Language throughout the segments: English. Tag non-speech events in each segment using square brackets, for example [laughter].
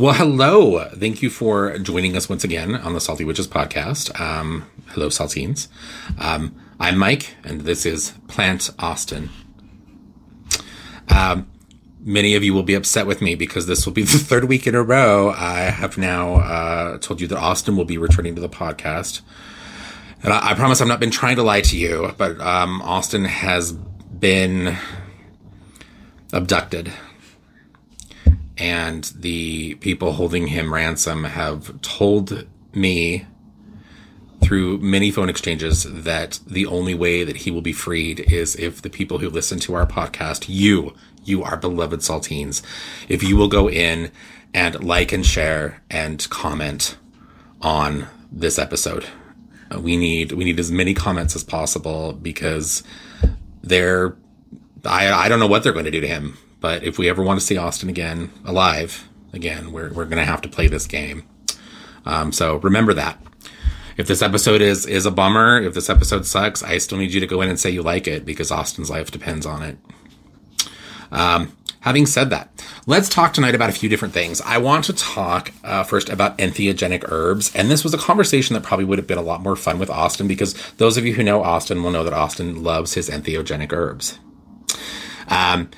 Well, hello. Thank you for joining us once again on the Salty Witches podcast. Um, hello, Saltines. Um, I'm Mike, and this is Plant Austin. Um, many of you will be upset with me because this will be [laughs] the third week in a row. I have now uh, told you that Austin will be returning to the podcast. And I, I promise I've not been trying to lie to you, but um, Austin has been abducted and the people holding him ransom have told me through many phone exchanges that the only way that he will be freed is if the people who listen to our podcast, you, you, our beloved saltines, if you will go in and like and share and comment on this episode. We need, we need as many comments as possible because they're, I, I don't know what they're going to do to him but if we ever want to see Austin again, alive again, we're, we're going to have to play this game. Um, so remember that. If this episode is, is a bummer, if this episode sucks, I still need you to go in and say you like it because Austin's life depends on it. Um, having said that, let's talk tonight about a few different things. I want to talk uh, first about entheogenic herbs, and this was a conversation that probably would have been a lot more fun with Austin because those of you who know Austin will know that Austin loves his entheogenic herbs. Um,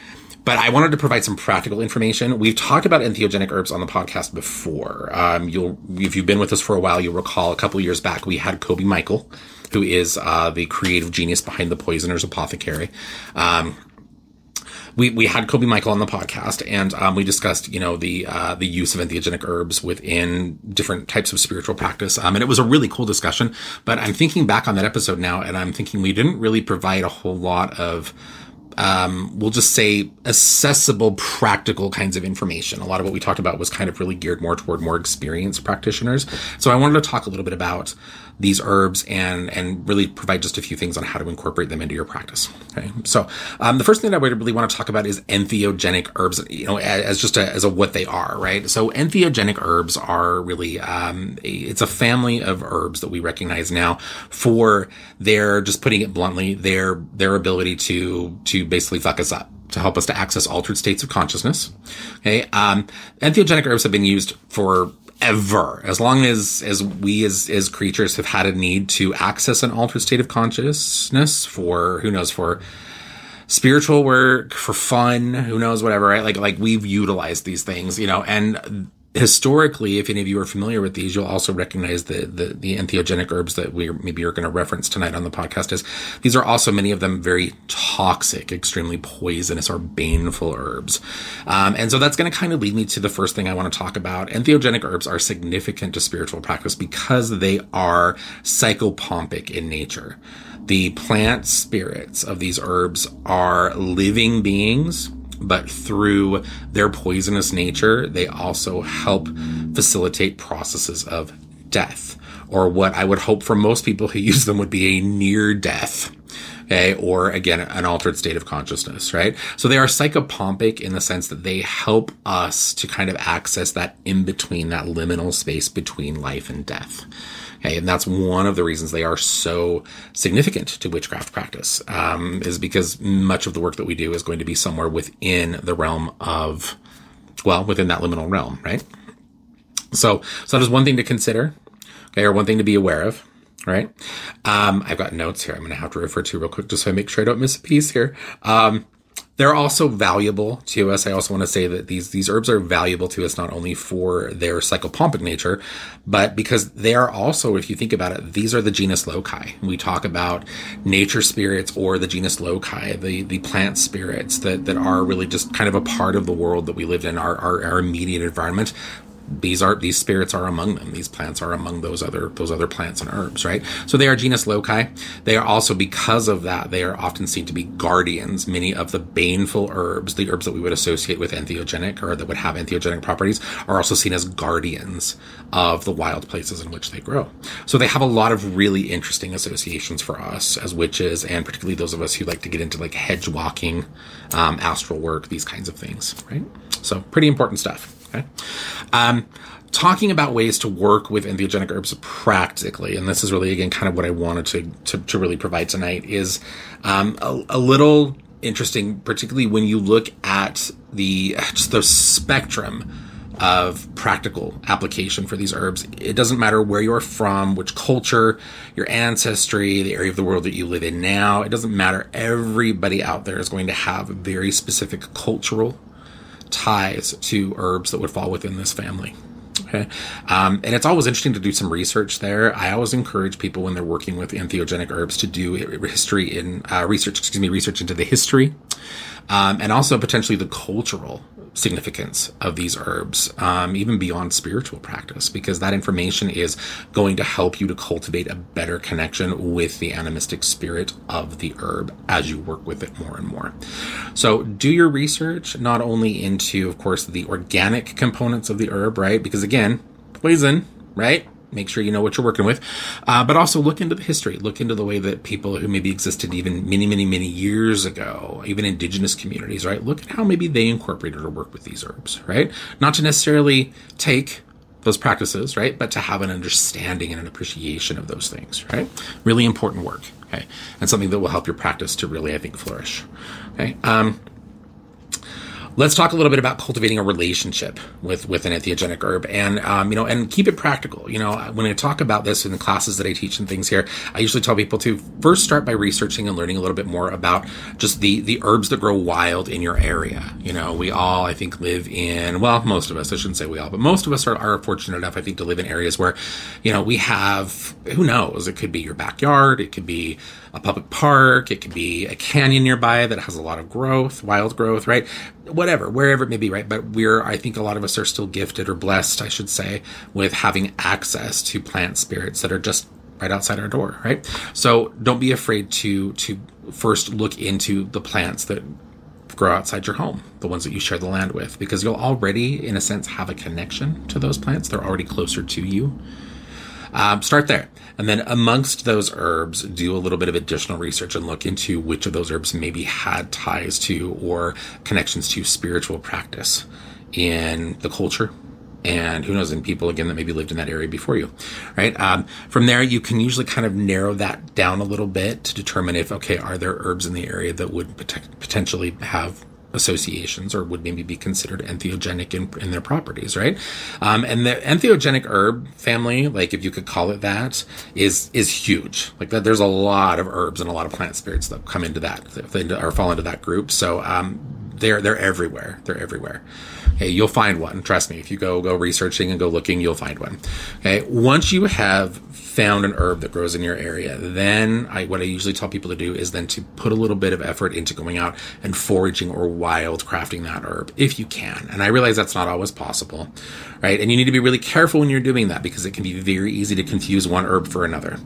but I wanted to provide some practical information. We've talked about entheogenic herbs on the podcast before. Um, you'll, if you've been with us for a while, you'll recall a couple years back we had Coby Michael, who is uh, the creative genius behind the Poisoner's Apothecary. Um, we, we had Coby Michael on the podcast and um, we discussed, you know, the uh, the use of entheogenic herbs within different types of spiritual practice. Um, and it was a really cool discussion. But I'm thinking back on that episode now and I'm thinking we didn't really provide a whole lot of um, we'll just say accessible, practical kinds of information. A lot of what we talked about was kind of really geared more toward more experienced practitioners. So I wanted to talk a little bit about these herbs and and really provide just a few things on how to incorporate them into your practice. Okay, so um, the first thing that I would really want to talk about is entheogenic herbs. You know, as just a, as a what they are, right? So entheogenic herbs are really um, it's a family of herbs that we recognize now for their just putting it bluntly their their ability to to basically fuck us up to help us to access altered states of consciousness. Okay. Um, entheogenic herbs have been used for ever as long as as we as as creatures have had a need to access an altered state of consciousness for who knows for spiritual work for fun who knows whatever right? Like like we've utilized these things you know and historically, if any of you are familiar with these, you'll also recognize the, the, the entheogenic herbs that we maybe are going to reference tonight on the podcast is these are also many of them very toxic, extremely poisonous or baneful herbs. Um, and so that's going to kind of lead me to the first thing I want to talk about. Entheogenic herbs are significant to spiritual practice because they are psychopompic in nature. The plant spirits of these herbs are living beings but through their poisonous nature, they also help facilitate processes of death, or what I would hope for most people who [laughs] use them would be a near death. Okay, or again, an altered state of consciousness, right? So they are psychopompic in the sense that they help us to kind of access that in between, that liminal space between life and death. Okay, and that's one of the reasons they are so significant to witchcraft practice, um, is because much of the work that we do is going to be somewhere within the realm of, well, within that liminal realm, right? So, so that is one thing to consider, okay, or one thing to be aware of, right? Um, I've got notes here I'm going to have to refer to real quick just so I make sure I don't miss a piece here. Um, they're also valuable to us. I also want to say that these these herbs are valuable to us not only for their psychopompic nature, but because they are also, if you think about it, these are the genus loci. We talk about nature spirits or the genus loci, the the plant spirits that that are really just kind of a part of the world that we live in, our our, our immediate environment these are these spirits are among them. These plants are among those other those other plants and herbs right? So they are genus loci. They are also because of that they are often seen to be guardians. Many of the baneful herbs the herbs that we would associate with entheogenic or that would have entheogenic properties are also seen as guardians of the wild places in which they grow. So they have a lot of really interesting associations for us as witches and particularly those of us who like to get into like hedge walking um, astral work these kinds of things right? So pretty important stuff Okay. Um, talking about ways to work with entheogenic herbs practically, and this is really again kind of what I wanted to to, to really provide tonight is um, a, a, little interesting, particularly when you look at the just the spectrum of practical application for these herbs. It doesn't matter where you're from, which culture, your ancestry, the area of the world that you live in now. It doesn't matter. Everybody out there is going to have very specific cultural ties to herbs that would fall within this family. Okay. Um, and it's always interesting to do some research there. I always encourage people when they're working with entheogenic herbs to do history in uh, research, excuse me, research into the history um, and also potentially the cultural significance of these herbs, um, even beyond spiritual practice, because that information is going to help you to cultivate a better connection with the animistic spirit of the herb as you work with it more and more. So do your research not only into, of course, the organic components of the herb, right? Because again, poison, right? Make sure you know what you're working with, uh, but also look into the history, look into the way that people who maybe existed even many, many, many years ago, even indigenous communities, right? Look at how maybe they incorporated or work with these herbs, right? Not to necessarily take those practices, right? But to have an understanding and an appreciation of those things, right? Really important work, okay? And something that will help your practice to really, I think, flourish, okay? Um, let's talk a little bit about cultivating a relationship with with an entheogenic herb. And um, you know and keep it practical. You know when i talk about this in the classes that i teach and things here i usually tell people to first start by researching and learning a little bit more about just the the herbs that grow wild in your area. You know we all i think live in well most of us i shouldn't say we all but most of us are, are fortunate enough i think to live in areas where you know we have who knows? It could be your backyard. It could be a public park, it could be a canyon nearby that has a lot of growth, wild growth, right? Whatever, wherever it may be, right? But we're, I think a lot of us are still gifted or blessed, I should say, with having access to plant spirits that are just right outside our door, right? So don't be afraid to to first look into the plants that grow outside your home, the ones that you share the land with, because you'll already, in a sense, have a connection to those plants. They're already closer to you. Um, start there. And then amongst those herbs, do a little bit of additional research and look into which of those herbs maybe had ties to or connections to spiritual practice in the culture and who knows, in people again that maybe lived in that area before you, right? Um, from there, you can usually kind of narrow that down a little bit to determine if, okay, are there herbs in the area that would pot- potentially have associations or would maybe be considered entheogenic in, in their properties, right? Um, and the entheogenic herb family, like if you could call it that, is is huge. Like that, there's a lot of herbs and a lot of plant spirits that come into that, they or fall into that group. So um, they're they're everywhere. They're everywhere. Okay, you'll find one. Trust me. If you go go researching and go looking, you'll find one. Okay, once you have found an herb that grows in your area, then I, what I usually tell people to do is then to put a little bit of effort into going out and foraging or wild crafting that herb if you can. And I realize that's not always possible, right? And you need to be really careful when you're doing that because it can be very easy to confuse one herb for another.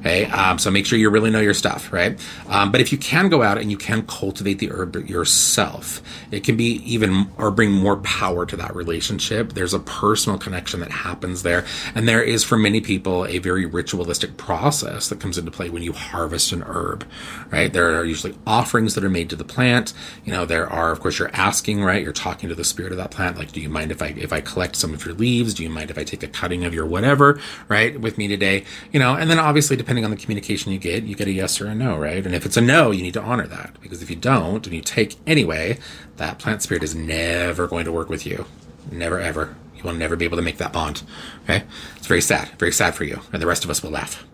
Okay, um, so make sure you really know your stuff, right? Um, but if you can go out and you can cultivate the herb yourself, it can be even or bring more power to that relationship. There's a personal connection that happens there, and there is for many people a very ritualistic process that comes into play when you harvest an herb, right? There are usually offerings that are made to the plant. You know, there are, of course, you're asking, right? You're talking to the spirit of that plant. Like, do you mind if I, if I collect some of your leaves? Do you mind if I take a cutting of your whatever, right? With me today, you know, and then obviously depending on the communication you get, you get a yes or a no, right? And if it's a no, you need to honor that because if you don't and you take anyway, that plant spirit is never going to work with you. Never ever. You will never be able to make that bond. Okay? It's very sad. Very sad for you. And the rest of us will laugh.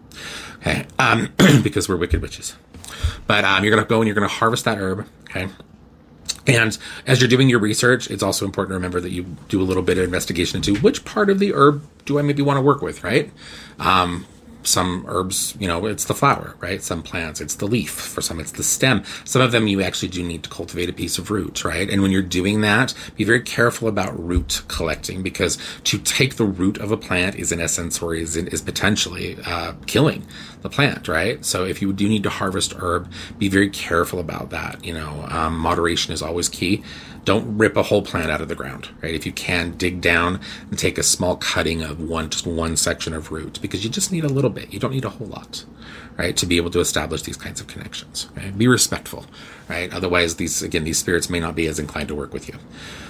Okay? Um, [clears throat] because we're wicked witches. But um, you're to go and you're to harvest that herb. Okay? And as you're doing your research, it's also important to remember that you do a little bit of investigation into which part of the herb do I maybe want to work with, right? Um, some herbs, you know, it's the flower, right? Some plants, it's the leaf. For some, it's the stem. Some of them, you actually do need to cultivate a piece of root, right? And when you're doing that, be very careful about root collecting because to take the root of a plant is, in essence, or is, is potentially uh, killing the plant, right? So if you do need to harvest herb, be very careful about that. You know, um, moderation is always key don't rip a whole plant out of the ground, right? If you can, dig down and take a small cutting of one, just one section of root, because you just need a little bit. You don't need a whole lot, right? To be able to establish these kinds of connections. Be respectful, right? Otherwise, these again, these spirits may not be as inclined to work with you.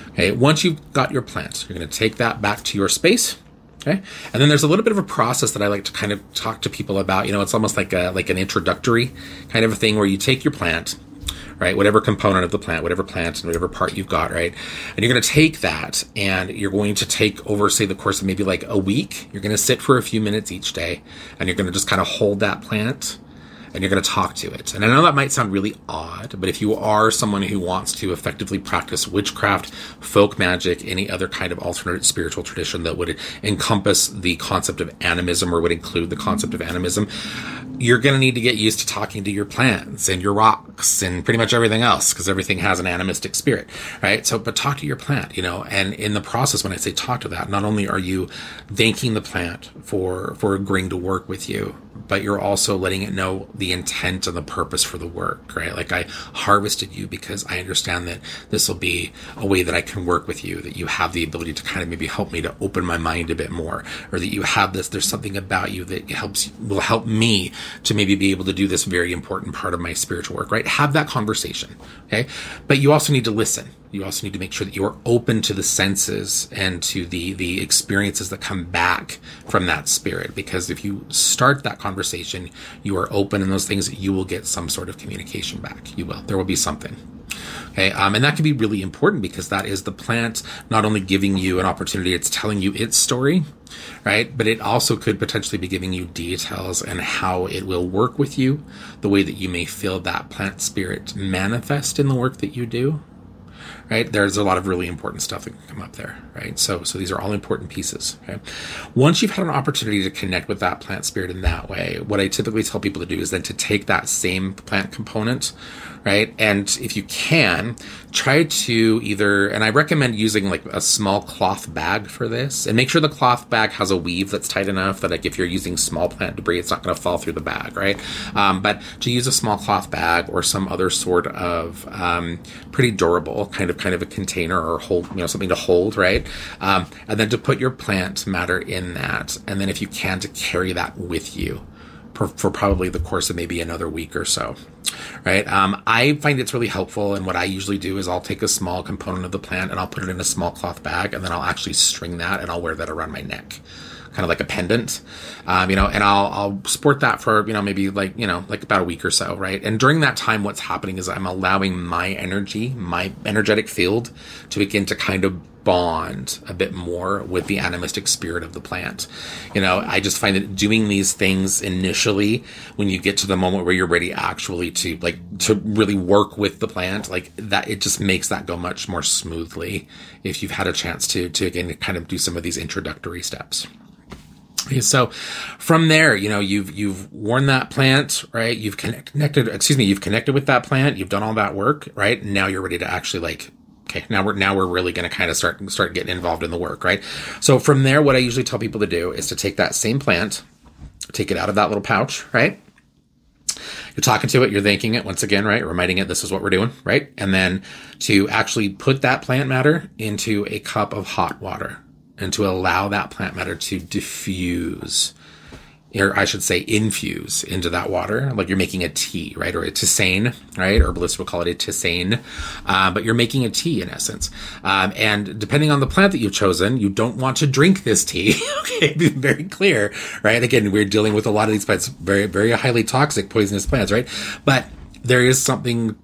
Okay, once you've got your plant, you're going to take that back to your space. Okay, and then there's a little bit of a process that I like to kind of talk to people about. You know, it's almost like a like an introductory kind of a thing where you take your plant right? Whatever component of the plant, whatever plant and whatever part you've got, right? And you're going to take that and you're going to take over, say, the course of maybe like a week. You're going to sit for a few minutes each day and you're going to just kind of hold that plant and you're going to talk to it. And I know that might sound really odd, but if you are someone who wants to effectively practice witchcraft, folk magic, any other kind of alternate spiritual tradition that would encompass the concept of animism or would include the concept of animism, you're going to need to get used to talking to your plants and your rocks and pretty much everything else because everything has an animistic spirit, right? So, but talk to your plant, you know, and in the process, when I say talk to that, not only are you thanking the plant for, for agreeing to work with you, but you're also letting it know the intent and the purpose for the work, right? Like I harvested you because I understand that this will be a way that I can work with you, that you have the ability to kind of maybe help me to open my mind a bit more, or that you have this, there's something about you that helps, will help me to maybe be able to do this very important part of my spiritual work, right? Have that conversation. Okay. But you also need to listen. You also need to make sure that you are open to the senses and to the, the experiences that come back from that spirit. Because if you start that conversation, you are open in those things, you will get some sort of communication back. You will. There will be something. Okay. Um, and that can be really important because that is the plant not only giving you an opportunity, it's telling you its story, right? But it also could potentially be giving you details and how it will work with you, the way that you may feel that plant spirit manifest in the work that you do right? There's a lot of really important stuff that can come up there, right? So, so these are all important pieces. Okay. Once you've had an opportunity to connect with that plant spirit in that way, what I typically tell people to do is then to take that same plant component, right? And if you can, try to either, and I recommend using like a small cloth bag for this, and make sure the cloth bag has a weave that's tight enough that like if you're using small plant debris, it's not going to fall through the bag, right? Um, but to use a small cloth bag or some other sort of um, pretty durable kind of kind of a container or hold, you know, something to hold, right? Um, and then to put your plant matter in that, and then if you can, to carry that with you for, for probably the course of maybe another week or so right? Um, I find it's really helpful, and what I usually do is I'll take a small component of the plant and I'll put it in a small cloth bag, and then I'll actually string that and I'll wear that around my neck, kind of like a pendant, um, you know, and I'll I'll sport that for you know maybe like you know like about a week or so, right? And during that time, what's happening is I'm allowing my energy, my energetic field, to begin to kind of bond a bit more with the animistic spirit of the plant. You know, I just find that doing these things initially, when you get to the moment where you're ready actually to like, to really work with the plant, like that, it just makes that go much more smoothly if you've had a chance to, to again, kind of do some of these introductory steps. So from there, you know, you've, you've worn that plant, right? You've connected, excuse me, you've connected with that plant. You've done all that work, right? Now you're ready to actually like okay now we're now we're really going to kind of start start getting involved in the work right so from there what i usually tell people to do is to take that same plant take it out of that little pouch right you're talking to it you're thanking it once again right reminding it this is what we're doing right and then to actually put that plant matter into a cup of hot water and to allow that plant matter to diffuse or I should say infuse into that water, like you're making a tea, right? Or a tisane, right? Herbalists would call it a tisane, uh, but you're making a tea in essence. Um, and depending on the plant that you've chosen, you don't want to drink this tea. [laughs] okay, be very clear, right? Again, we're dealing with a lot of these plants, very, very highly toxic, poisonous plants, right? But there is something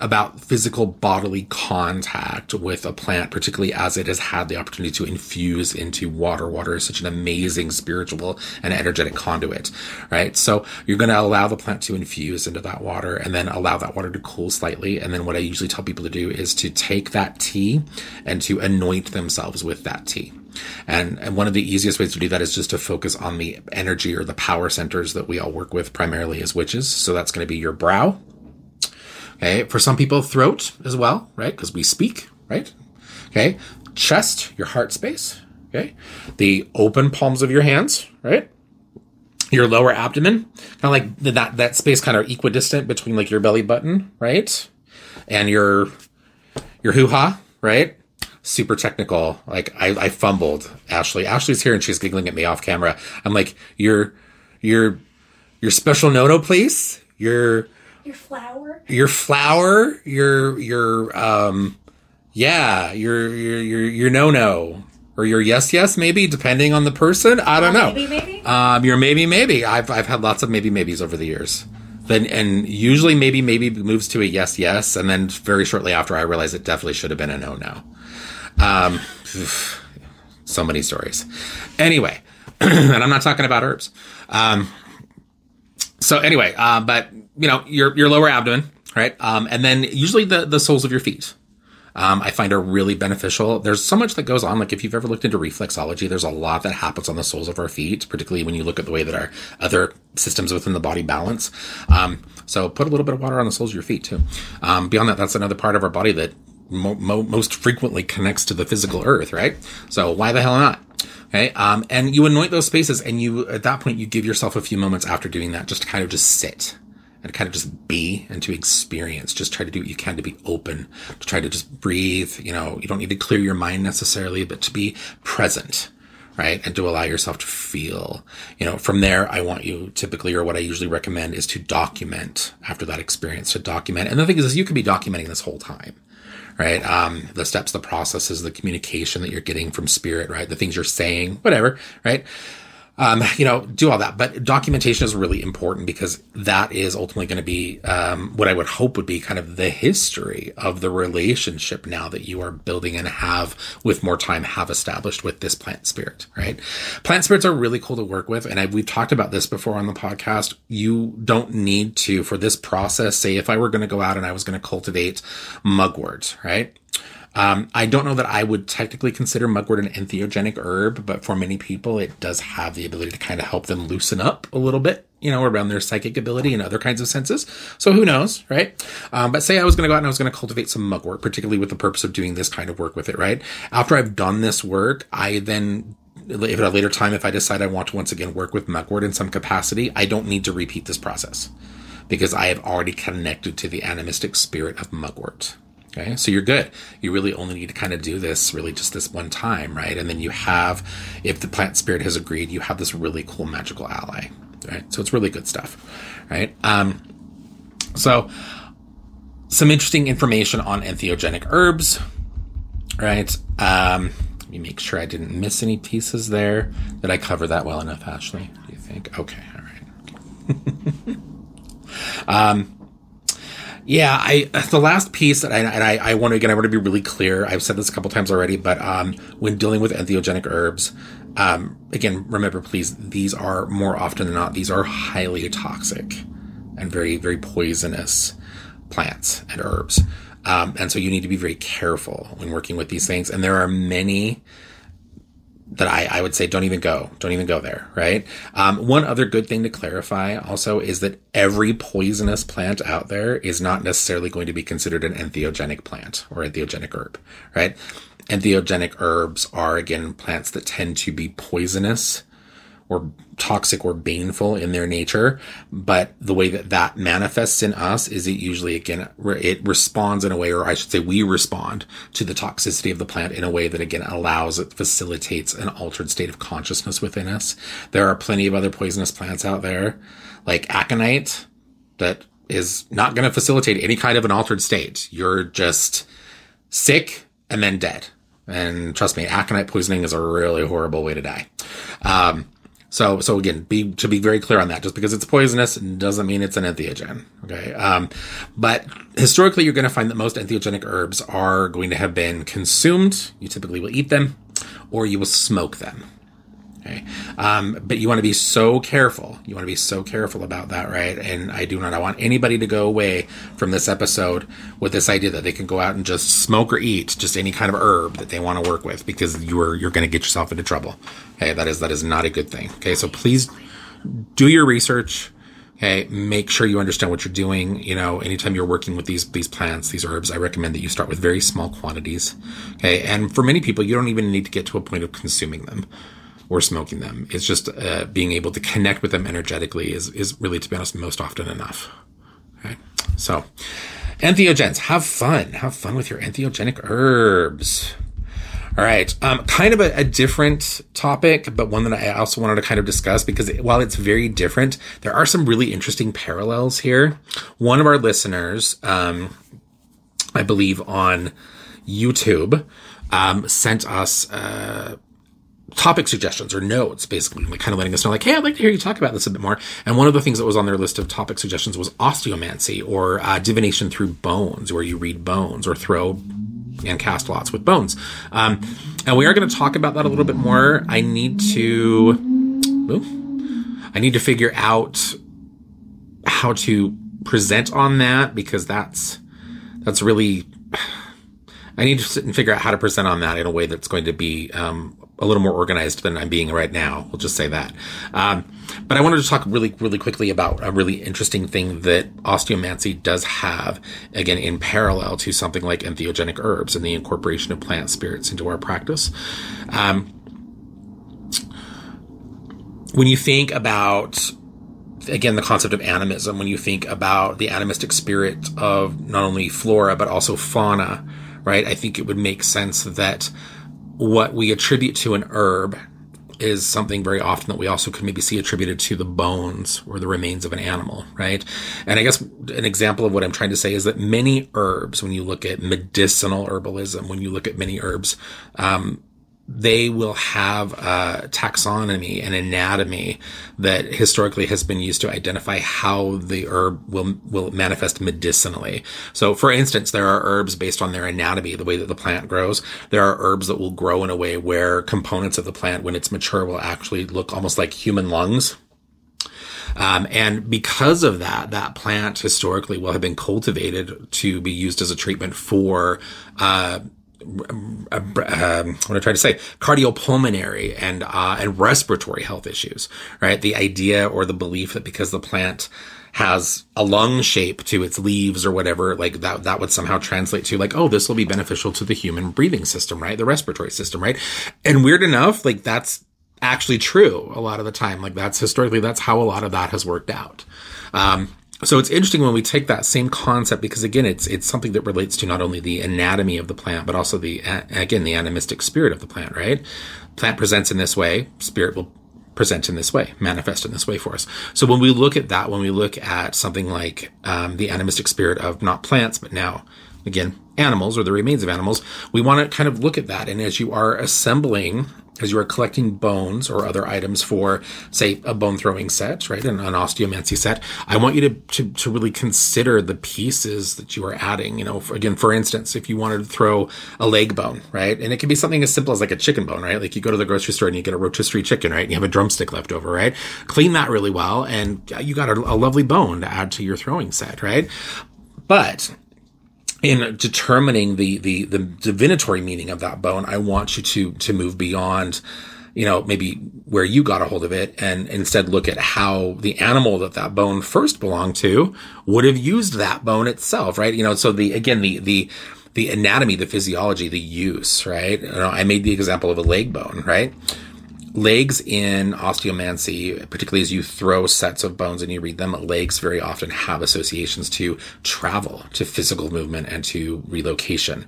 about physical bodily contact with a plant, particularly as it has had the opportunity to infuse into water. Water is such an amazing spiritual and energetic conduit, right? So you're going to allow the plant to infuse into that water and then allow that water to cool slightly. And then what I usually tell people to do is to take that tea and to anoint themselves with that tea. And, and one of the easiest ways to do that is just to focus on the energy or the power centers that we all work with primarily as witches. So that's going to be your brow, Okay. For some people, throat as well, right? Because we speak, right? Okay. Chest, your heart space. Okay. The open palms of your hands, right? Your lower abdomen, kind of like that, that space kind of equidistant between like your belly button, right? And your, your hoo ha, right? Super technical. Like I, I fumbled Ashley. Ashley's here and she's giggling at me off camera. I'm like, your, your, your special please. Your, your flower. Your flower. Your your um, yeah. Your your your your no no or your yes yes maybe depending on the person. I don't know. Maybe maybe. Um, your maybe maybe. I've I've had lots of maybe maybes over the years. then and usually maybe maybe moves to a yes yes, and then very shortly after I realize it definitely should have been a no no. Um, so many stories. Anyway, [clears throat] and I'm not talking about herbs. Um, so anyway, uh, but you know your your lower abdomen, right? Um, and then usually the the soles of your feet. Um, I find are really beneficial. There's so much that goes on. Like if you've ever looked into reflexology, there's a lot that happens on the soles of our feet, particularly when you look at the way that our other systems within the body balance. Um, so put a little bit of water on the soles of your feet too. Um, beyond that, that's another part of our body that mo- mo- most frequently connects to the physical earth, right? So why the hell not? Okay. Um, and you anoint those spaces and you, at that point, you give yourself a few moments after doing that just to kind of just sit and kind of just be and to experience. Just try to do what you can to be open, to try to just breathe. You know, you don't need to clear your mind necessarily, but to be present, right? And to allow yourself to feel. You know, from there, I want you typically, or what I usually recommend is to document after that experience, to document. And the thing is, is you could be documenting this whole time right? Um, the steps, the processes, the communication that you're getting from spirit, right? The things you're saying, whatever, right? Um, you know, do all that. But documentation is really important because that is ultimately going to be um, what I would hope would be kind of the history of the relationship now that you are building and have with more time have established with this plant spirit, right? Plant spirits are really cool to work with. And I, we've talked about this before on the podcast. You don't need to, for this process, say if I were going to go out and I was going to cultivate mugwort, right? Um, I don't know that I would technically consider mugwort an entheogenic herb, but for many people, it does have the ability to kind of help them loosen up a little bit, you know, around their psychic ability and other kinds of senses. So who knows, right? Um, but say I was going to go out and I was going to cultivate some mugwort, particularly with the purpose of doing this kind of work with it, right? After I've done this work, I then if at a later time, if I decide I want to once again work with mugwort in some capacity, I don't need to repeat this process because I have already connected to the animistic spirit of mugwort. Okay, so you're good. You really only need to kind of do this really just this one time, right? And then you have, if the plant spirit has agreed, you have this really cool magical ally, right? So it's really good stuff, right? Um, so some interesting information on entheogenic herbs, right? Um, let me make sure I didn't miss any pieces there. Did I cover that well enough, Ashley? Do you think? Okay, all right. [laughs] um, yeah, I the last piece that I and I, I want to again I want to be really clear. I've said this a couple times already, but um, when dealing with entheogenic herbs, um, again remember please these are more often than not these are highly toxic and very very poisonous plants and herbs, um, and so you need to be very careful when working with these things. And there are many that I, I would say don't even go, don't even go there, right? Um, one other good thing to clarify also is that every poisonous plant out there is not necessarily going to be considered an entheogenic plant or entheogenic herb, right? Entheogenic herbs are again plants that tend to be poisonous or toxic or baneful in their nature. But the way that that manifests in us is it usually, again, it responds in a way, or I should say we respond to the toxicity of the plant in a way that again allows, it facilitates an altered state of consciousness within us. There are plenty of other poisonous plants out there, like aconite, that is not going to facilitate any kind of an altered state. You're just sick and then dead. And trust me, aconite poisoning is a really horrible way to die. Um, so, so again, be to be very clear on that. Just because it's poisonous doesn't mean it's an entheogen. Okay. Um, but historically, you're going to find that most entheogenic herbs are going to have been consumed. You typically will eat them, or you will smoke them. Okay. Um, but you want to be so careful. You want to be so careful about that, right? And I do not I want anybody to go away from this episode with this idea that they can go out and just smoke or eat just any kind of herb that they want to work with because you're you're going to get yourself into trouble. Okay, that is that is not a good thing. Okay, so please do your research. Okay, make sure you understand what you're doing. You know, anytime you're working with these these plants, these herbs, I recommend that you start with very small quantities. Okay, and for many people, you don't even need to get to a point of consuming them or smoking them. It's just uh, being able to connect with them energetically is, is really, to be honest, most often enough. Okay. So, entheogens, have fun. Have fun with your entheogenic herbs. All right. Um, kind of a, a, different topic, but one that I also wanted to kind of discuss because while it's very different, there are some really interesting parallels here. One of our listeners, um, I believe on YouTube, um, sent us, uh, topic suggestions or notes, basically, like kind of letting us know, like, hey, I'd like to hear you talk about this a bit more. And one of the things that was on their list of topic suggestions was osteomancy or uh, divination through bones, where you read bones or throw and cast lots with bones. Um, and we are going to talk about that a little bit more. I need to, ooh, I need to figure out how to present on that because that's that's really [sighs] I need to sit and figure out how to present on that in a way that's going to be um, a little more organized than I'm being right now. We'll just say that. Um, but I wanted to talk really, really quickly about a really interesting thing that osteomancy does have, again, in parallel to something like entheogenic herbs and the incorporation of plant spirits into our practice. Um, when you think about again the concept of animism when you think about the animistic spirit of not only flora but also fauna right? I think it would make sense that what we attribute to an herb is something very often that we also could maybe see attributed to the bones or the remains of an animal, right? And I guess an example of what I'm trying to say is that many herbs, when you look at medicinal herbalism, when you look at many herbs, um, they will have a taxonomy and anatomy that historically has been used to identify how the herb will will manifest medicinally. So, for instance, there are herbs based on their anatomy, the way that the plant grows. There are herbs that will grow in a way where components of the plant, when it's mature, will actually look almost like human lungs. Um, and because of that, that plant historically will have been cultivated to be used as a treatment for uh, um, what I trying to say? Cardiopulmonary and uh, and respiratory health issues, right? The idea or the belief that because the plant has a lung shape to its leaves or whatever, like that, that would somehow translate to like, oh, this will be beneficial to the human breathing system, right? The respiratory system, right? And weird enough, like that's actually true a lot of the time. Like that's historically, that's how a lot of that has worked out. Um, so it's interesting when we take that same concept because again, it's it's something that relates to not only the anatomy of the plant but also the again the animistic spirit of the plant. Right? Plant presents in this way, spirit will present in this way, manifest in this way for us. So when we look at that, when we look at something like um, the animistic spirit of not plants but now again animals or the remains of animals, we want to kind of look at that. And as you are assembling as you are collecting bones or other items for, say, a bone throwing set, right, an, an osteomancy set, I want you to, to, to really consider the pieces that you are adding. You know, for, again, for instance, if you wanted to throw a leg bone, right, and it can be something as simple as like a chicken bone, right, like you go to the grocery store and you get a rotisserie chicken, right, and you have a drumstick left over, right, clean that really well, and uh, you got a, a lovely bone to add to your throwing set, right. But in determining the, the, the divinatory meaning of that bone, I want you to, to move beyond, you know, maybe where you got a hold of it and instead look at how the animal that that bone first belonged to would have used that bone itself, right? You know, so the, again, the, the, the anatomy, the physiology, the use, right? You know, I made the example of a leg bone, right? Legs in osteomancy, particularly as you throw sets of bones and you read them, legs very often have associations to travel, to physical movement, and to relocation,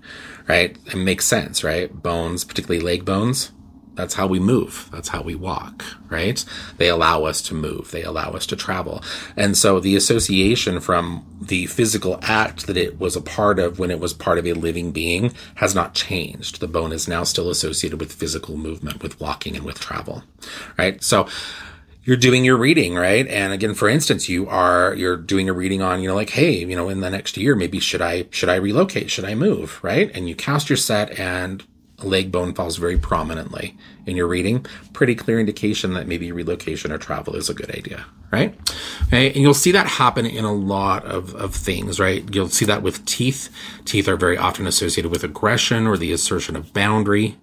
right? It makes sense, right? Bones, particularly leg bones, that's how we move. That's how we walk, right? They allow us to move. They allow us to travel. And so the association from the physical act that it was a part of when it was part of a living being has not changed. The bone is now still associated with physical movement, with walking and with travel, right? So you're doing your reading, right? And again, for instance, you are, you're doing a reading on, you know, like, hey, you know, in the next year, maybe should I, should I relocate? Should I move? Right? And you cast your set and leg bone falls very prominently in your reading, pretty clear indication that maybe relocation or travel is a good idea, right? Okay, and you'll see that happen in a lot of, of things, right? You'll see that with teeth. Teeth are very often associated with aggression or the assertion of boundary,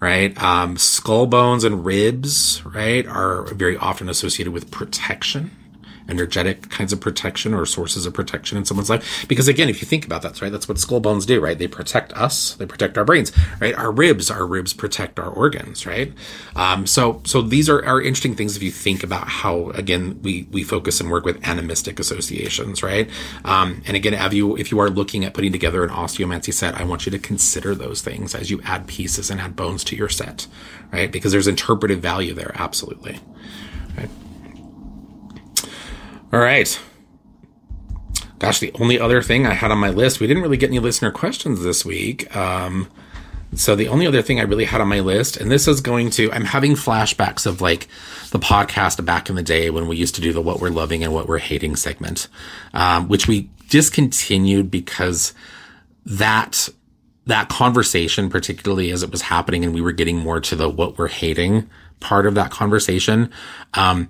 right? Um, skull bones and ribs, right, are very often associated with protection, energetic kinds of protection or sources of protection in someone's life. Because again, if you think about that, right, that's what skull bones do, right? They protect us, they protect our brains, right? Our ribs, our ribs protect our organs, right? Um, so, so these are, are interesting things if you think about how, again, we, we focus and work with animistic associations, right? Um, and again, if you, if you are looking at putting together an osteomancy set, I want you to consider those things as you add pieces and add bones to your set, right? Because there's interpretive value there, absolutely. Right? All right. Gosh, the only other thing I had on my list, we didn't really get any listener questions this week. Um, So the only other thing I really had on my list, and this is going to, I'm having flashbacks of like the podcast back in the day when we used to do the what we're loving and what we're hating segment, um, which we discontinued because that that conversation, particularly as it was happening and we were getting more to the what we're hating part of that conversation, um,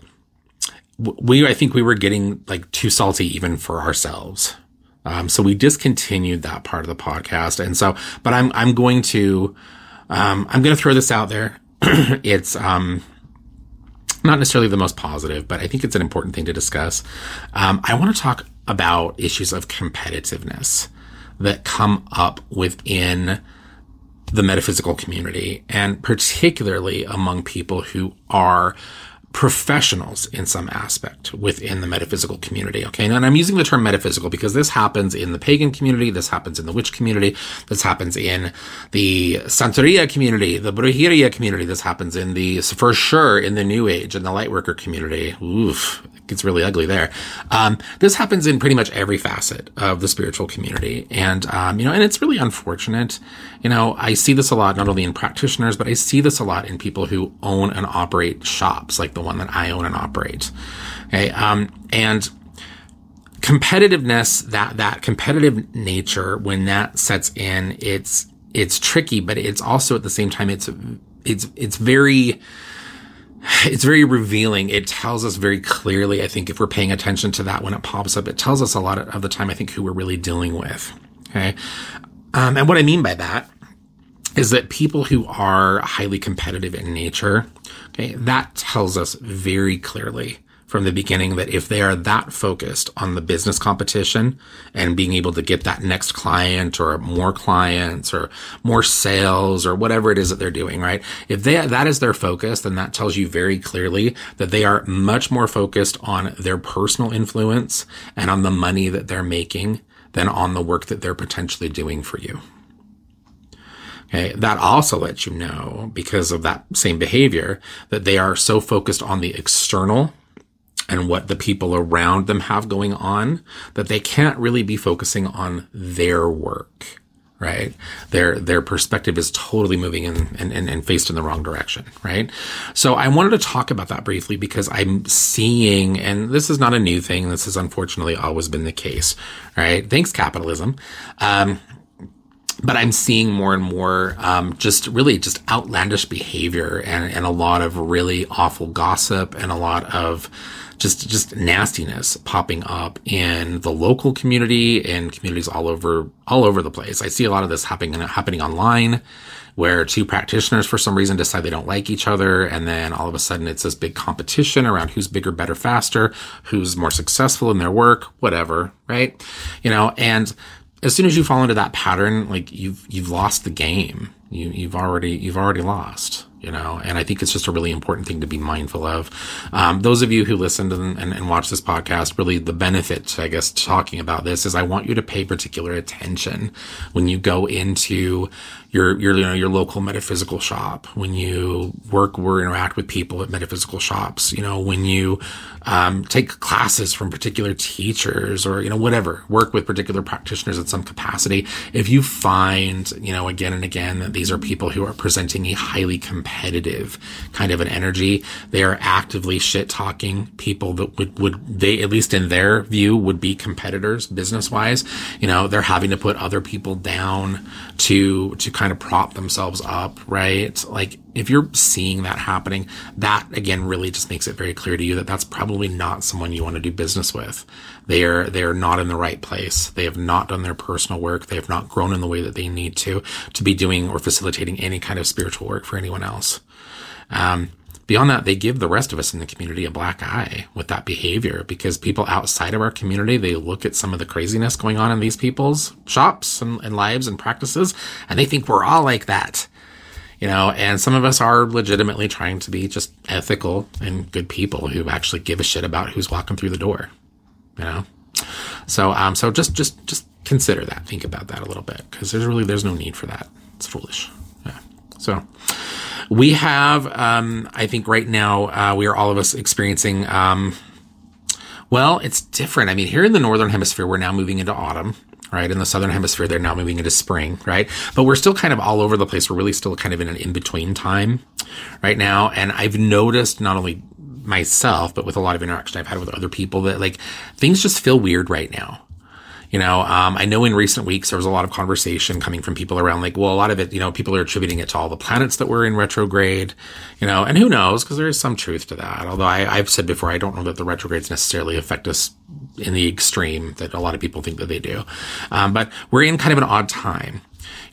we, I think we were getting like too salty even for ourselves. Um, so we discontinued that part of the podcast. And so, but I'm, I'm going to, um, I'm going to throw this out there. [clears throat] it's, um, not necessarily the most positive, but I think it's an important thing to discuss. Um, I want to talk about issues of competitiveness that come up within the metaphysical community and particularly among people who are professionals in some aspect within the metaphysical community. Okay. And I'm using the term metaphysical because this happens in the pagan community. This happens in the witch community. This happens in the Santeria community, the Brujeria community. This happens in the, for sure, in the New Age and the Lightworker community. Oof gets really ugly there. Um, this happens in pretty much every facet of the spiritual community. And, um, you know, and it's really unfortunate. You know, I see this a lot, not only in practitioners, but I see this a lot in people who own and operate shops like the one that I own and operate. Okay. Um, and, competitiveness that that competitive nature when that sets in it's it's tricky but it's also at the same time it's it's it's very it's very revealing. It tells us very clearly, I think, if we're paying attention to that when it pops up, it tells us a lot of the time, I think, who we're really dealing with. Okay. Um, and what I mean by that is that people who are highly competitive in nature, okay, that tells us very clearly from the beginning that if they are that focused on the business competition and being able to get that next client or more clients or more sales or whatever it is that they're doing, right? If they, that is their focus, then that tells you very clearly that they are much more focused on their personal influence and on the money that they're making than on the work that they're potentially doing for you. Okay. That also lets you know because of that same behavior that they are so focused on the external and what the people around them have going on that they can't really be focusing on their work right? Their their perspective is totally moving in and, and, and faced in the wrong direction right? So i wanted to talk about that briefly because i'm seeing and this is not a new thing this has unfortunately always been the case right? Thanks capitalism. Um, but I'm seeing more and more um, just really just outlandish behavior and, and a lot of really awful gossip and a lot of just just nastiness popping up in the local community and communities all over all over the place. I see a lot of this happening happening online where two practitioners for some reason decide they don't like each other and then all of a sudden it's this big competition around who's bigger, better, faster, who's more successful in their work, whatever, right? You know, and as soon as you fall into that pattern, like you've you've lost the game. You you've already you've already lost you know, and I think it's just a really important thing to be mindful of. Um, those of you who listened and, and, and watch this podcast, really the benefit, I guess, talking about this is I want you to pay particular attention when you go into your, your, you know, your local metaphysical shop, when you work or interact with people at metaphysical shops, you know, when you, um, take classes from particular teachers or, you know, whatever, work with particular practitioners in some capacity. If you find, you know, again and again that these are people who are presenting a highly competitive kind of an energy, they are actively shit talking people that would, would they, at least in their view, would be competitors business wise. You know, they're having to put other people down to, to kind of prop themselves up, right? Like if you're seeing that happening, that again really just makes it very clear to you that that's probably not someone you want to do business with. They are, they are not in the right place. They have not done their personal work. They have not grown in the way that they need to, to be doing or facilitating any kind of spiritual work for anyone else. Um, Beyond that, they give the rest of us in the community a black eye with that behavior because people outside of our community, they look at some of the craziness going on in these people's shops and, and lives and practices, and they think we're all like that. You know, and some of us are legitimately trying to be just ethical and good people who actually give a shit about who's walking through the door. You know? So, um, so just, just, just consider that. Think about that a little bit because there's really, there's no need for that. It's foolish. Yeah. So, we have, um, I think right now, uh, we are all of us experiencing, um, well, it's different. I mean, here in the Northern Hemisphere, we're now moving into autumn, right? In the southern hemisphere, they're now moving into spring, right? But we're still kind of all over the place. We're really still kind of in an in between time right now. And I've noticed not only myself, but with a lot of interaction I've had with other people that like things just feel weird right now. You know, um, I know in recent weeks there was a lot of conversation coming from people around like, well, a lot of it, you know, people are attributing it to all the planets that were in retrograde, you know, and who knows, because there is some truth to that. Although I, I've said before, I don't know that the retrogrades necessarily affect us in the extreme that a lot of people think that they do. Um, but we're in kind of an odd time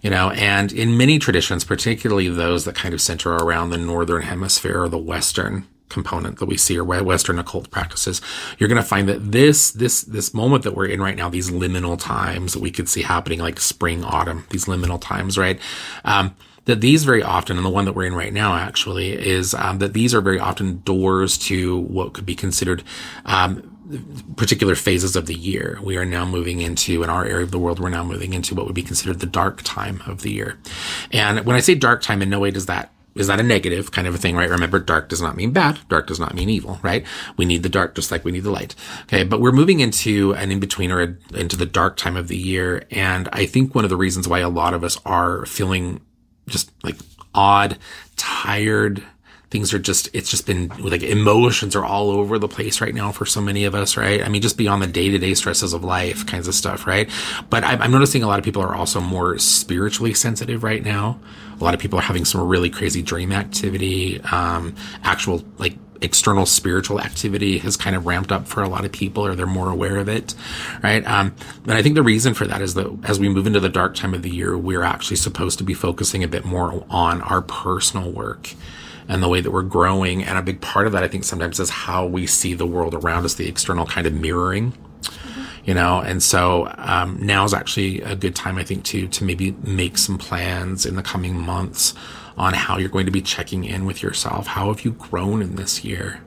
you know, and in many traditions, particularly those that kind of center around the northern hemisphere or the western component that we see or Western occult practices, you're going to find that this, this, this moment that we're in right now, these liminal times that we could see happening like spring, autumn, these liminal times, right? Um, that these very often, and the one that we're in right now actually, is um, that these are very often doors to what could be considered um, particular phases of the year. We are now moving into, in our area of the world, we're now moving into what would be considered the dark time of the year. And when I say dark time, in no way does that is that a negative kind of a thing, right? Remember, dark does not mean bad. Dark does not mean evil, right? We need the dark just like we need the light. Okay. But we're moving into an in between or a, into the dark time of the year. And I think one of the reasons why a lot of us are feeling just like odd, tired, things are just it's just been like emotions are all over the place right now for so many of us right? I mean just beyond the day-to-day stresses of life kinds of stuff right? But i'm noticing a lot of people are also more spiritually sensitive right now. A lot of people are having some really crazy dream activity. Um, actual like external spiritual activity has kind of ramped up for a lot of people or they're more aware of it right? Um, but i think the reason for that is that as we move into the dark time of the year we're actually supposed to be focusing a bit more on our personal work and the way that we're growing. And a big part of that, I think, sometimes is how we see the world around us, the external kind of mirroring. You know, and so um, now is actually a good time, I think, to to maybe make some plans in the coming months on how you're going to be checking in with yourself. How have you grown in this year?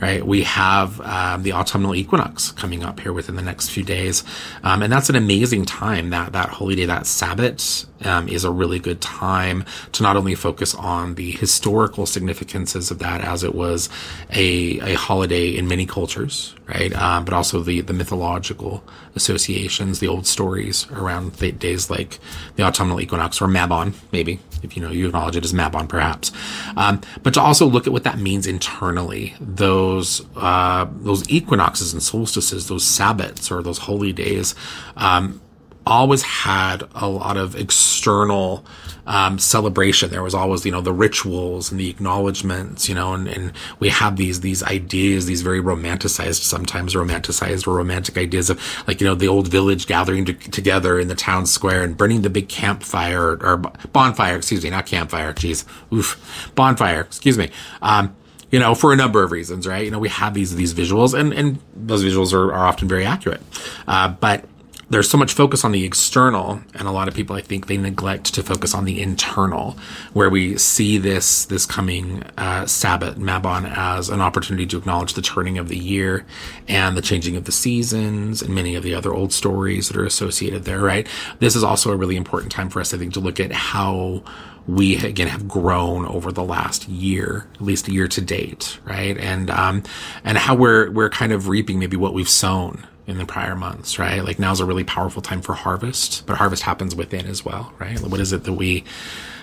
Right? We have um, the autumnal equinox coming up here within the next few days, um, and that's an amazing time. That that holy day, that Sabbath, um, is a really good time to not only focus on the historical significances of that, as it was a a holiday in many cultures, right? Um, but also the the mythological associations, the old stories around days like the autumnal equinox or Mabon, maybe if you know you acknowledge it as Mabon, perhaps. Um, but to also look at what that means internally. Those uh, those equinoxes and solstices, those sabbats or those holy days, um, always had a lot of external um, celebration. There was always, you know, the rituals and the acknowledgments, you know, and, and we have these these ideas, these very romanticized, sometimes romanticized or romantic ideas of like, you know, the old village gathering to, together in the town square and burning the big campfire or, bonfire, excuse me, not campfire, geez, oof, bonfire, excuse me. Um, you know, for a number of reasons, right? You know, we have these these visuals, and and those visuals are, are often very accurate, uh, but there's so much focus on the external and a lot of people i think they neglect to focus on the internal where we see this this coming uh, sabbath mabon as an opportunity to acknowledge the turning of the year and the changing of the seasons and many of the other old stories that are associated there right this is also a really important time for us i think to look at how we again have grown over the last year, at least year to date, right? And um, and how we're we're kind of reaping maybe what we've sown in the prior months, right? Like now's a really powerful time for harvest, but harvest happens within as well, right? What is it that we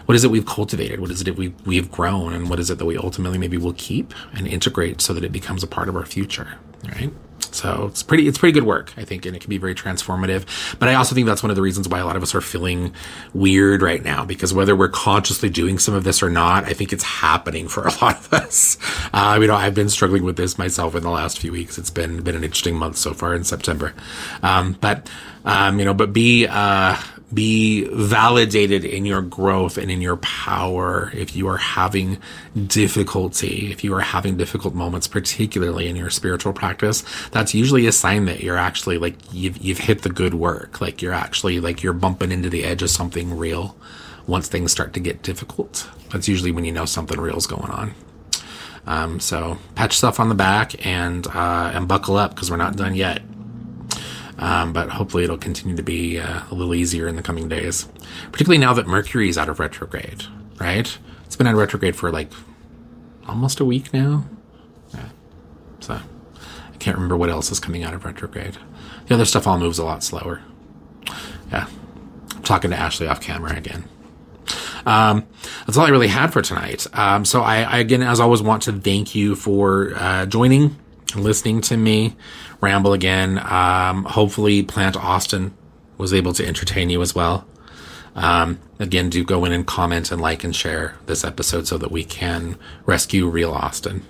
what is it we've cultivated? What is it we we've grown, and what is it that we ultimately maybe will keep and integrate so that it becomes a part of our future, right? So it's pretty, it's pretty good work, I think, and it can be very transformative. But I also think that's one of the reasons why a lot of us are feeling weird right now, because whether we're consciously doing some of this or not, I think it's happening for a [laughs] lot of us. Uh, you know, I've been struggling with this myself in the last few weeks. It's been, been an interesting month so far in September. Um, but, um, you know, but be, uh, be validated in your growth and in your power if you are having difficulty, if you are having difficult moments, particularly in your spiritual practice, that's usually a sign that you're actually like you've you've hit the good work. Like you're actually like you're bumping into the edge of something real once things start to get difficult. That's usually when you know something real is going on. Um, so pat yourself on the back and uh, and buckle up because we're not done yet. Um, but hopefully it'll continue to be uh, a little easier in the coming days, particularly now that Mercury is out of retrograde, right? It's been out of retrograde for like almost a week now. Yeah. So I can't remember what else is coming out of retrograde. The other stuff all moves a lot slower. yeah, I'm talking to Ashley off camera again. Um, that's all I really had for tonight. Um, so I, I, again, as always, want to thank you for uh, joining, listening to me ramble again. Um, hopefully, Plant Austin was able to entertain you as well. Um, again, do go in and comment and like and share this episode so that we can rescue real Austin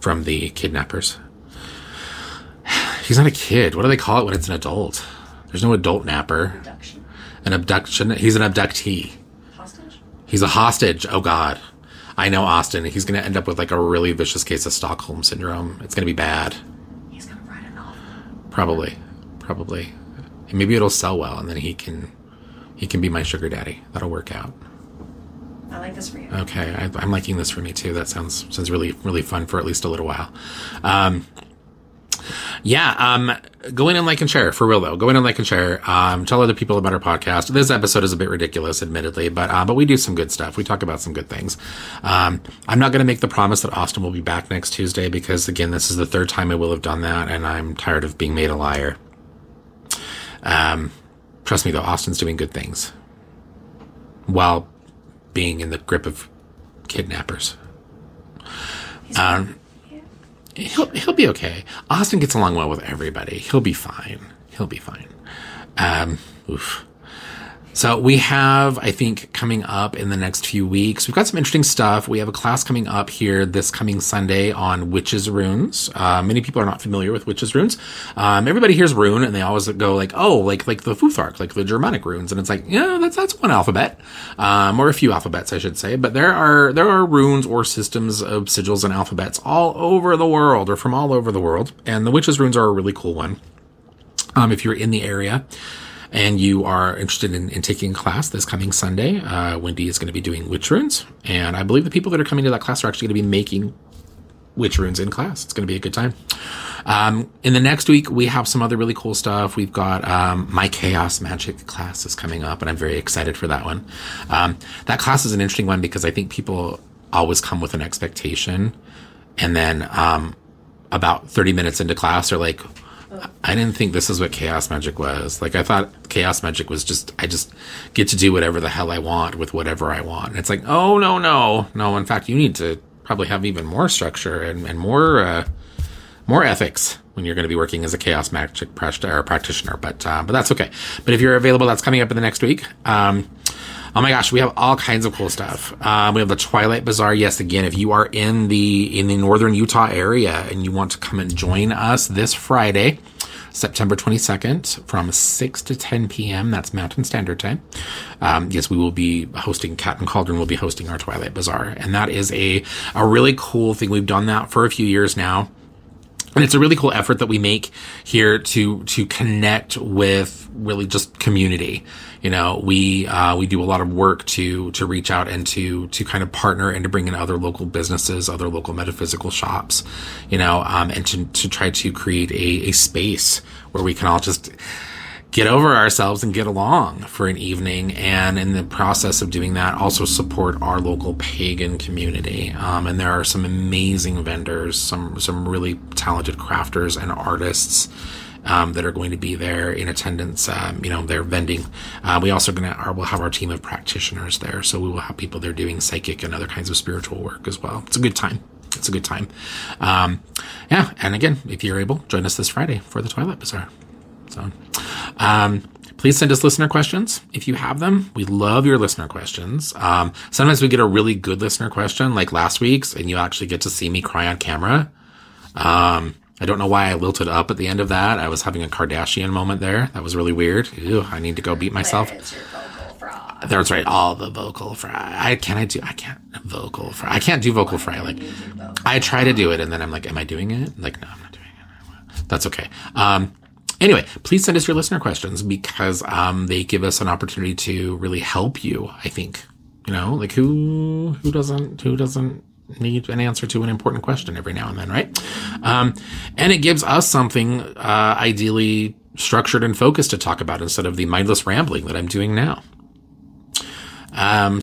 from the kidnappers. [sighs] He's not a kid. What do they call it when it's an adult? There's no adult napper. Abduction. An abduction. He's an abductee. Hostage? He's a hostage. Oh God. I know Austin. He's going to end up with like a really vicious case of Stockholm syndrome. It's going to be bad. He's gonna write a novel. Probably. Probably. And maybe it'll sell well and then he can he can be my sugar daddy. That'll work out. I like this for you. Okay, I, I'm liking this for me too. That sounds sounds really really fun for at least a little while. Um, yeah, um, go in and like and share for real though. Go in and like and share. Um, tell other people about our podcast. This episode is a bit ridiculous, admittedly, but uh, but we do some good stuff. We talk about some good things. Um, I'm not going to make the promise that Austin will be back next Tuesday because again, this is the third time I will have done that, and I'm tired of being made a liar. Um, trust me though, Austin's doing good things while being in the grip of kidnappers. Um, he'll he'll be okay. Austin gets along well with everybody. He'll be fine. He'll be fine. Um, oof. So we have, I think, coming up in the next few weeks, we've got some interesting stuff. We have a class coming up here this coming Sunday on witches runes. Uh, many people are not familiar with witches runes. Um, everybody hears rune and they always go like, oh, like, like the Futhark, like the Germanic runes. And it's like, yeah, that's, that's one alphabet. Um, or a few alphabets, I should say. But there are, there are runes or systems of sigils and alphabets all over the world or from all over the world. And the witches runes are a really cool one. Um, if you're in the area, and you are interested in, in taking a class this coming Sunday, uh, Wendy is going to be doing witch runes. And I believe the people that are coming to that class are actually going to be making witch runes in class. It's going to be a good time. Um, in the next week, we have some other really cool stuff. We've got um, my chaos magic class is coming up, and I'm very excited for that one. Um, that class is an interesting one because I think people always come with an expectation, and then um, about 30 minutes into class, they're like, I didn't think this is what chaos magic was. Like I thought chaos magic was just I just get to do whatever the hell I want with whatever I want. And it's like, oh no, no, no. In fact, you need to probably have even more structure and, and more uh, more ethics when you're going to be working as a chaos magic practitioner. But uh, but that's okay. But if you're available, that's coming up in the next week. Um, Oh my gosh, we have all kinds of cool stuff. Um, we have the Twilight Bazaar. Yes, again, if you are in the in the northern Utah area and you want to come and join us this Friday, September 22nd from 6 to 10 p.m. That's Mountain Standard Time. Um, yes, we will be hosting, and Cauldron will be hosting our Twilight Bazaar. And that is a, a really cool thing. We've done that for a few years now. And it's a really cool effort that we make here to, to connect with really just community. You know, we, uh, we do a lot of work to, to reach out and to, to kind of partner and to bring in other local businesses, other local metaphysical shops, you know, um, and to, to try to create a, a space where we can all just, get over ourselves and get along for an evening. And in the process of doing that, also support our local pagan community. Um, and there are some amazing vendors, some, some really talented crafters and artists. Um, that are going to be there in attendance. Um, you know, they're vending. Uh, we also gonna are, we'll have our team of practitioners there, so we will have people there doing psychic and other kinds of spiritual work as well. It's a good time. It's a good time. Um, yeah, and again, if you're able, join us this Friday for the Twilight Bazaar. So, um, please send us listener questions if you have them. We love your listener questions. Um, sometimes we get a really good listener question, like last week's, and you actually get to see me cry on camera. Um, I don't know why I lilted up at the end of that. I was having a Kardashian moment there. That was really weird. Ew, I need to go beat myself. That's right, all the vocal fry. I can I do I can't vocal fry. I can't do vocal fry. Like I try to do it and then I'm like, am I doing it? Like, no, I'm not doing it. That's okay. Um, Anyway, please send us your listener questions because um, they give us an opportunity to really help you. I think you know, like who who doesn't who doesn't need an answer to an important question every now and then, right? Um, and it gives us something uh, ideally structured and focused to talk about instead of the mindless rambling that I'm doing now. Um,